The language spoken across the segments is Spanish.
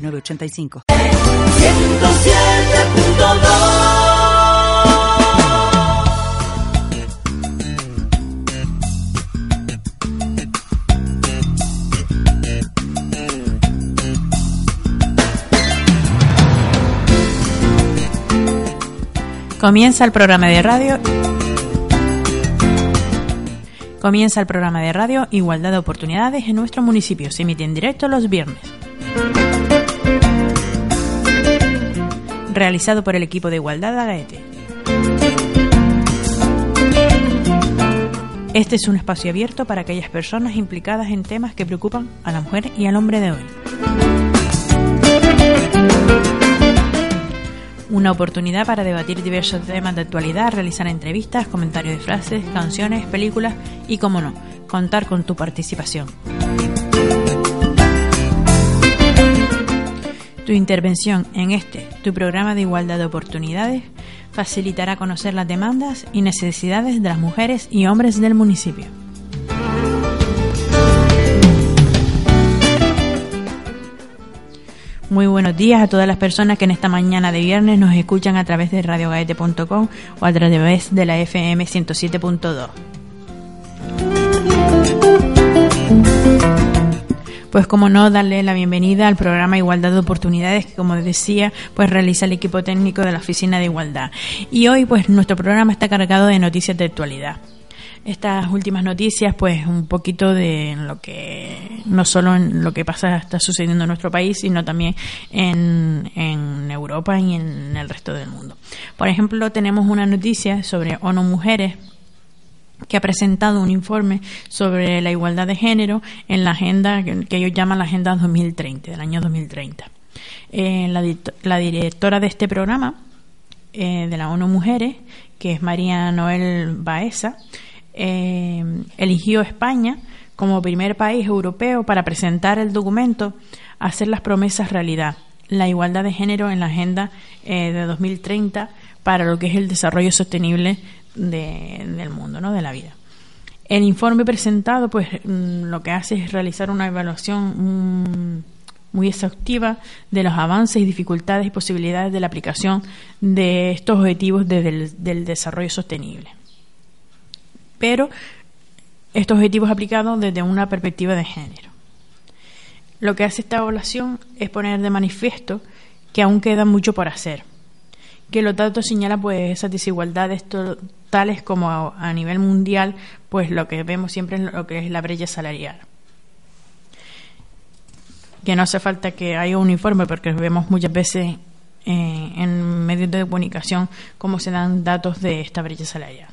985. Comienza el programa de radio. Comienza el programa de radio Igualdad de Oportunidades en nuestro municipio. Se emite en directo los viernes. Realizado por el equipo de Igualdad Agaete. Este es un espacio abierto para aquellas personas implicadas en temas que preocupan a la mujer y al hombre de hoy. Una oportunidad para debatir diversos temas de actualidad, realizar entrevistas, comentarios de frases, canciones, películas y, como no, contar con tu participación. Tu intervención en este, tu programa de igualdad de oportunidades, facilitará conocer las demandas y necesidades de las mujeres y hombres del municipio. Muy buenos días a todas las personas que en esta mañana de viernes nos escuchan a través de radiogaete.com o a través de la FM 107.2. pues como no, darle la bienvenida al programa Igualdad de Oportunidades que como decía, pues realiza el equipo técnico de la Oficina de Igualdad. Y hoy pues nuestro programa está cargado de noticias de actualidad. Estas últimas noticias, pues un poquito de lo que, no solo en lo que pasa, está sucediendo en nuestro país, sino también en, en Europa y en el resto del mundo. Por ejemplo, tenemos una noticia sobre ONU Mujeres, que ha presentado un informe sobre la igualdad de género en la agenda que, ellos llaman la Agenda 2030, del año 2030. Eh, la, directora de este programa, eh, de la ONU Mujeres, que es María Noel Baeza, eh, eligió España como primer país europeo para presentar el documento Hacer las promesas realidad, la igualdad de género en la Agenda de 2030 para lo que es el desarrollo sostenible del mundo, ¿no? de la vida. El informe presentado, pues, mm, lo que hace es realizar una evaluación mm, muy exhaustiva de los avances dificultades y posibilidades de la aplicación de estos objetivos del desarrollo sostenible. Pero estos objetivos aplicados desde una perspectiva de género. Lo que hace esta evaluación es poner de manifiesto que aún queda mucho por hacer, que los datos señalan pues esas desigualdades tales como a, nivel mundial, pues lo que vemos siempre es lo que es la brecha salarial. Que no hace falta que haya un informe porque vemos muchas veces eh, en medios de comunicación cómo se dan datos de esta brecha salarial.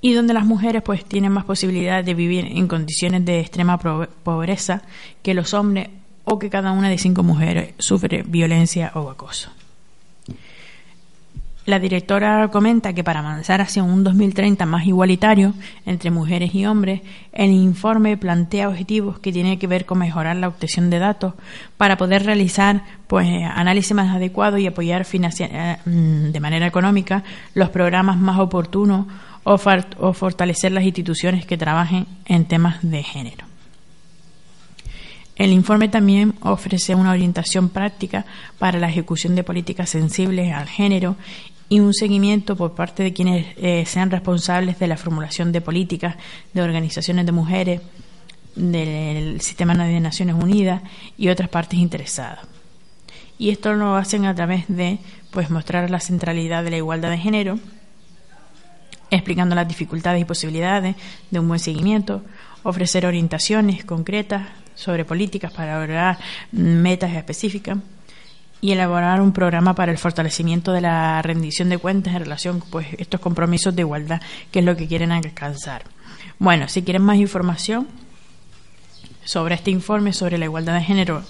Y donde las mujeres pues tienen más posibilidades de vivir en condiciones de extrema pobreza que los hombres o que cada una de cinco mujeres sufre violencia o acoso. La directora comenta que para avanzar hacia un 2030 más igualitario entre mujeres y hombres, el informe plantea objetivos que tienen que ver con mejorar la obtención de datos para poder realizar pues análisis más adecuados y apoyar eh, mm, de manera económica los programas más oportunos o, o fortalecer las instituciones que trabajen en temas de género. El informe también ofrece una orientación práctica para la ejecución de políticas sensibles al género y un seguimiento por parte de quienes eh, sean responsables de la formulación de políticas de organizaciones de mujeres, del Sistema de Naciones Unidas y otras partes interesadas. Y esto lo hacen a través de pues mostrar la centralidad de la igualdad de género, explicando las dificultades y posibilidades de un buen seguimiento, ofrecer orientaciones concretas sobre políticas para lograr metas específicas y elaborar un programa para el fortalecimiento de la rendición de cuentas en relación pues, estos compromisos de igualdad, que es lo que quieren alcanzar. Bueno, si quieren más información sobre este informe sobre la igualdad de género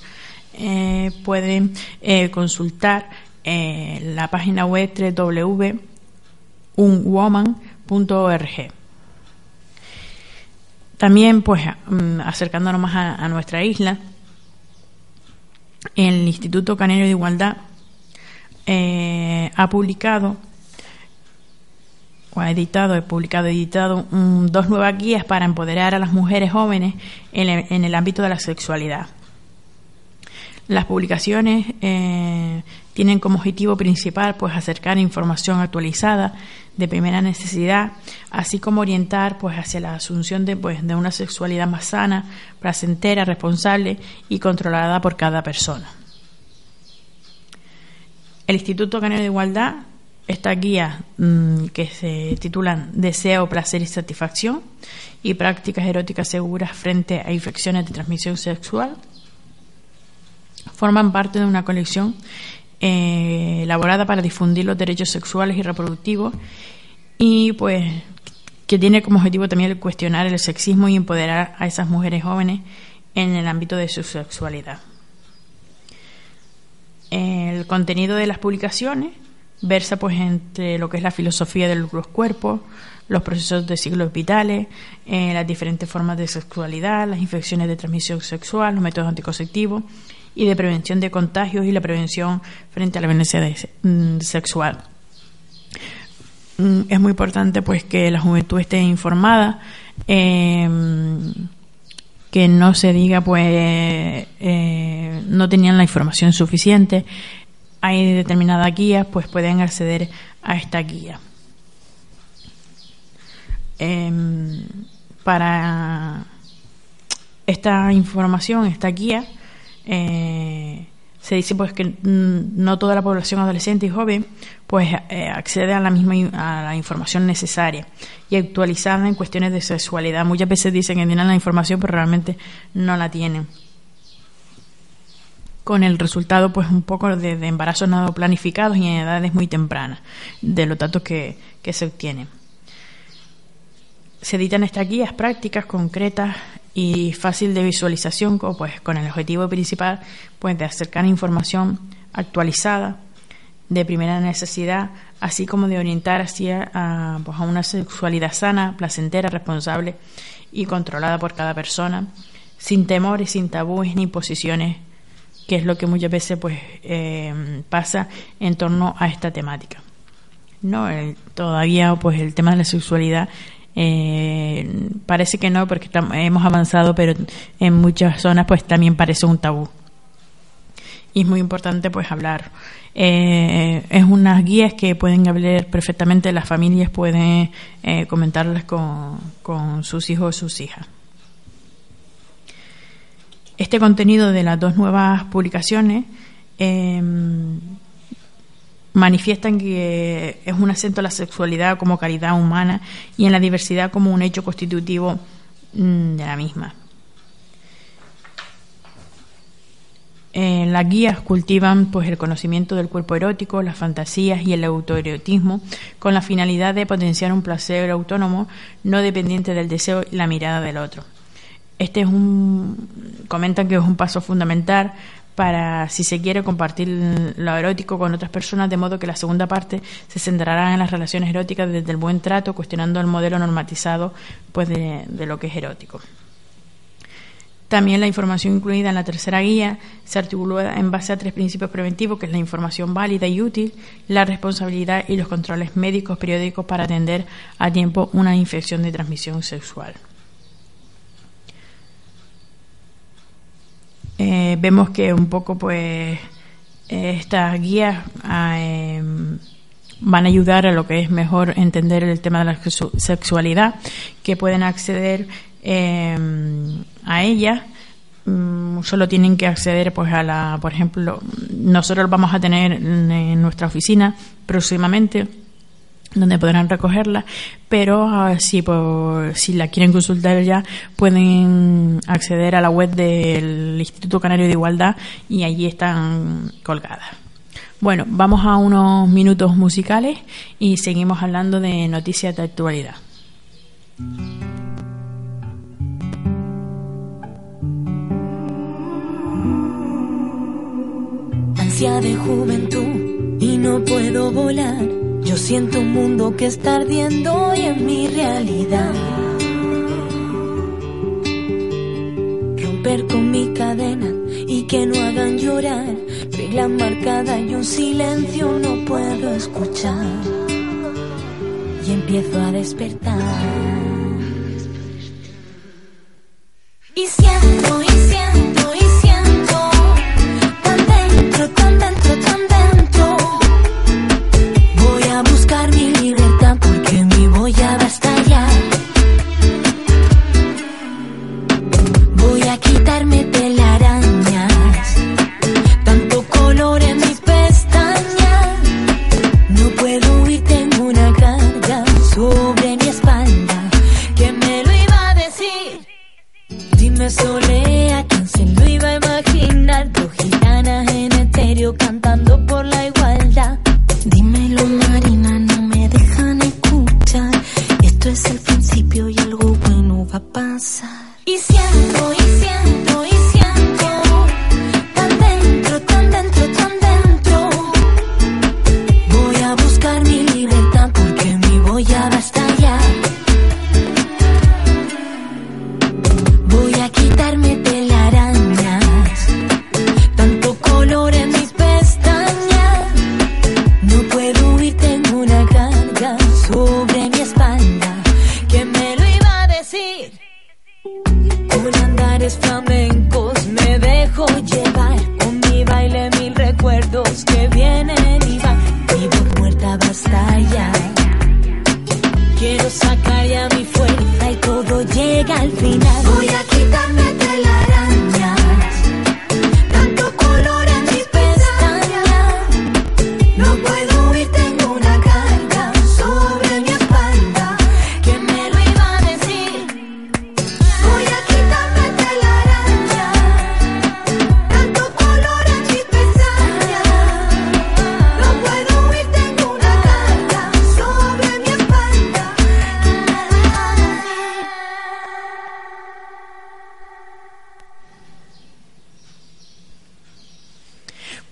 eh, pueden eh, consultar la página web www.unwoman.org. También, pues, mm, acercándonos más a, nuestra isla, el Instituto Canario de Igualdad ha publicado o ha editado, he publicado, editado dos nuevas guías para empoderar a las mujeres jóvenes en el, ámbito de la sexualidad. Las publicaciones eh, tienen como objetivo principal pues acercar información actualizada de primera necesidad, así como orientar pues hacia la asunción de pues de una sexualidad más sana, placentera, responsable y controlada por cada persona. El Instituto Canario de Igualdad esta guía mm, que se titulan Deseo, placer y satisfacción y prácticas eróticas seguras frente a infecciones de transmisión sexual forman parte de una colección eh, elaborada para difundir los derechos sexuales y reproductivos y pues que tiene como objetivo también cuestionar el sexismo y empoderar a esas mujeres jóvenes en el ámbito de su sexualidad. El contenido de las publicaciones versa pues entre lo que es la filosofía de los cuerpos, los procesos de ciclos vitales, eh, las diferentes formas de sexualidad, las infecciones de transmisión sexual, los métodos anticonceptivos y de prevención de contagios y la prevención frente a la violencia mm, sexual. Mm, es muy importante pues que la juventud esté informada, em, que no se diga pues eh, no tenían la información suficiente hay determinadas guías, pues pueden acceder a esta guía. Em, para esta información, esta guía, eh, se dice pues que no toda la población adolescente y joven pues eh, accede a la misma a la información necesaria y actualizada en cuestiones de sexualidad. Muchas veces dicen que tienen la información pero realmente no la tienen con el resultado pues un poco de, embarazos no planificados y en edades muy tempranas de los datos que, se obtienen. Se editan estas guías prácticas, concretas y fácil de visualización pues, con el objetivo principal pues, de acercar información actualizada de primera necesidad, así como de orientar hacia a, pues, a una sexualidad sana, placentera, responsable y controlada por cada persona, sin temores, sin tabúes ni posiciones que es lo que muchas veces pues eh, pasa en torno a esta temática. No, todavía pues el tema de la sexualidad eh, parece que no porque hemos avanzado, pero en muchas zonas pues también parece un tabú. Y es muy importante pues hablar. Eh, es unas guías que pueden hablar perfectamente, las familias pueden comentarlas con, con sus hijos o sus hijas. Este contenido de las dos nuevas publicaciones manifiestan que es un acento a la sexualidad como calidad humana y en la diversidad como un hecho constitutivo mm, de la misma. las guías cultivan pues el conocimiento del cuerpo erótico, las fantasías y el autoerotismo con la finalidad de potenciar un placer autónomo no dependiente del deseo y la mirada del otro. Este es un, comentan que es un paso fundamental para, si se quiere, compartir lo erótico con otras personas, de modo que la segunda parte se centrará en las relaciones eróticas desde el buen trato, cuestionando el modelo normatizado pues, de, de lo que es erótico. También la información incluida en la tercera guía se articula en base a tres principios preventivos, que es la información válida y útil, la responsabilidad y los controles médicos periódicos para atender a tiempo una infección de transmisión sexual. Eh, vemos que un poco pues estas guías em, van a ayudar a lo que es mejor entender el tema de la sexualidad, que pueden acceder em, a ella. Mm, solo tienen que acceder pues a la, por ejemplo, nosotros vamos a tener en nuestra oficina próximamente donde podrán recogerla, pero ah, si, por, si la quieren consultar ya pueden acceder a la web del Instituto Canario de Igualdad y allí están colgadas. Bueno, vamos a unos minutos musicales y seguimos hablando de noticias de actualidad. ansia de juventud y no puedo volar. Yo siento un mundo que está ardiendo y en mi realidad. Romper con mi cadena y que no hagan llorar. Regla marcada y un silencio no puedo escuchar. Y empiezo a despertar.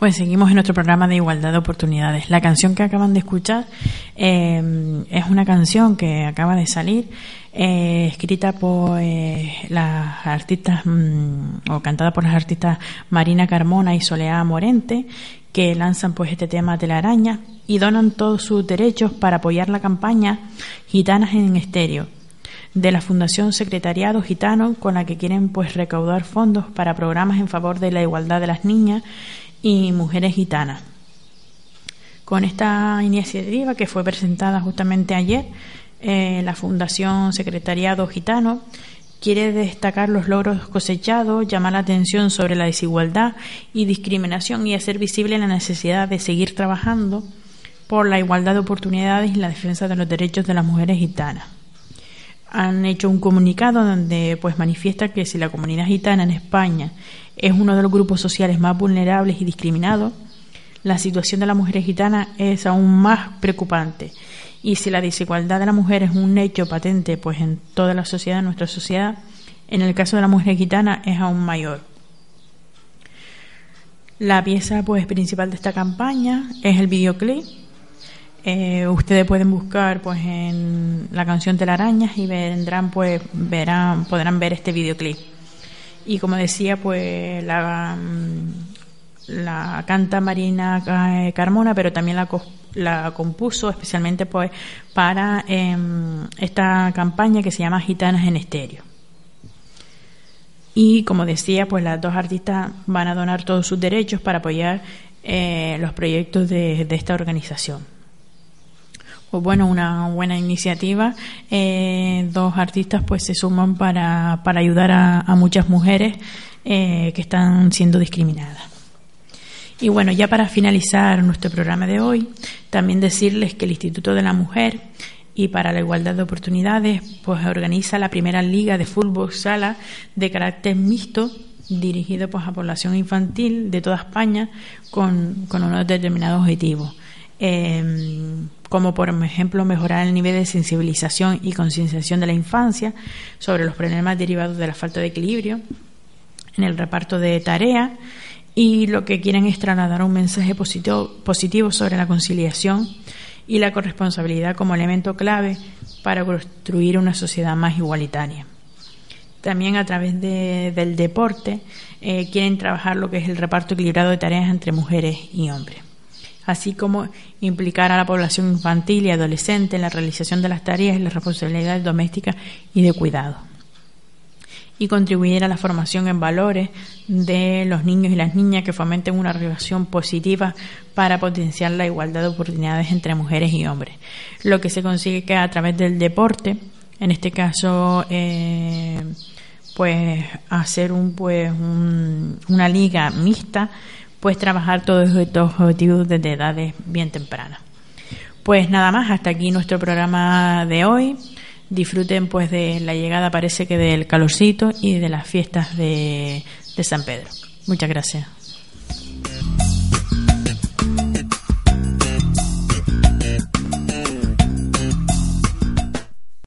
Pues seguimos en nuestro programa de igualdad de oportunidades. La canción que acaban de escuchar eh, es una canción que acaba de salir, eh, escrita por eh, las artistas mm, o cantada por las artistas Marina Carmona y Soleá Morente, que lanzan pues este tema Telaraña y donan todos sus derechos para apoyar la campaña Gitanas en Estéreo de la Fundación Secretariado Gitano con la que quieren pues recaudar fondos para programas en favor de la igualdad de las niñas y mujeres gitanas. Con esta iniciativa que fue presentada justamente ayer, eh, la Fundación Secretariado Gitano quiere destacar los logros cosechados, llamar la atención sobre la desigualdad y discriminación y hacer visible la necesidad de seguir trabajando por la igualdad de oportunidades y la defensa de los derechos de las mujeres gitanas. Han hecho un comunicado donde pues manifiesta que si la comunidad gitana en España es uno de los grupos sociales más vulnerables y discriminados, la situación de las mujeres gitanas es aún más preocupante. Y si la desigualdad de la mujer es un hecho patente pues en toda la sociedad, en nuestra sociedad, en el caso de la mujer gitana es aún mayor. La pieza pues principal de esta campaña es el videoclip. Eh, ustedes pueden buscar pues en la canción Telarañas y vendrán pues verán podrán ver este videoclip. Y como decía pues la la canta Marina eh, Carmona, pero también la, la compuso especialmente pues para eh, esta campaña que se llama Gitanas en Estéreo. Y como decía, pues las dos artistas van a donar todos sus derechos para apoyar eh, los proyectos de, esta organización. Pues bueno, una buena iniciativa. Eh, dos artistas pues se suman para, para ayudar a, muchas mujeres que están siendo discriminadas. Y bueno, ya para finalizar nuestro programa de hoy, también decirles que el Instituto de la Mujer y para la Igualdad de Oportunidades pues organiza la primera liga de fútbol sala de carácter mixto dirigido pues a población infantil de toda España con, con unos determinados objetivos. Eh, como por ejemplo mejorar el nivel de sensibilización y concienciación de la infancia sobre los problemas derivados de la falta de equilibrio en el reparto de tareas y lo que quieren es trasladar un mensaje positivo, positivo sobre la conciliación y la corresponsabilidad como elemento clave para construir una sociedad más igualitaria. También a través del deporte eh, quieren trabajar lo que es el reparto equilibrado de tareas entre mujeres y hombres, así como implicar a la población infantil y adolescente en la realización de las tareas y las responsabilidades domésticas y de cuidado y contribuir a la formación en valores de los niños y las niñas que fomenten una relación positiva para potenciar la igualdad de oportunidades entre mujeres y hombres. Lo que se consigue que a través del deporte, en este caso, eh, pues hacer un pues una liga mixta, pues trabajar todos estos objetivos desde edades bien tempranas. Pues nada más, hasta aquí nuestro programa de hoy disfruten pues de la llegada parece que del calorcito y de las fiestas de, de San Pedro. Muchas gracias.